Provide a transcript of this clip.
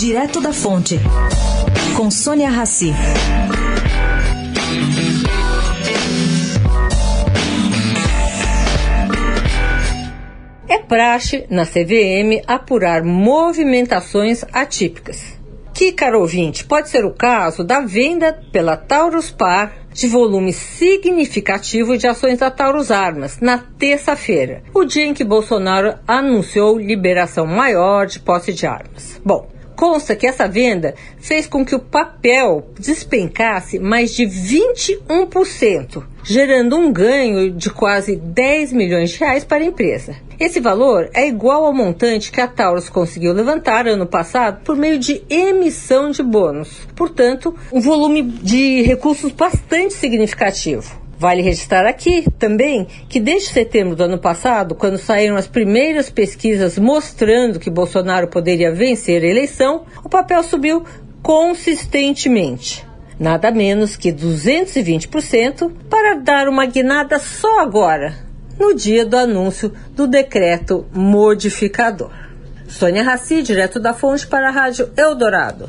Direto da Fonte, com Sônia Rassi. É praxe na CVM apurar movimentações atípicas. Que, caro ouvinte, pode ser o caso da venda pela Taurus Par de volume significativo de ações da Taurus Armas na terça-feira, o dia em que Bolsonaro anunciou liberação maior de posse de armas. Bom, Consta que essa venda fez com que o papel despencasse mais de 21%, gerando um ganho de quase 10 milhões de reais para a empresa. Esse valor é igual ao montante que a Taurus conseguiu levantar ano passado por meio de emissão de bônus. Portanto, um volume de recursos bastante significativo. Vale registrar aqui também que desde setembro do ano passado, quando saíram as primeiras pesquisas mostrando que Bolsonaro poderia vencer a eleição, o papel subiu consistentemente. Nada menos que 220% para dar uma guinada só agora, no dia do anúncio do decreto modificador. Sônia Raci, direto da fonte para a Rádio Eldorado.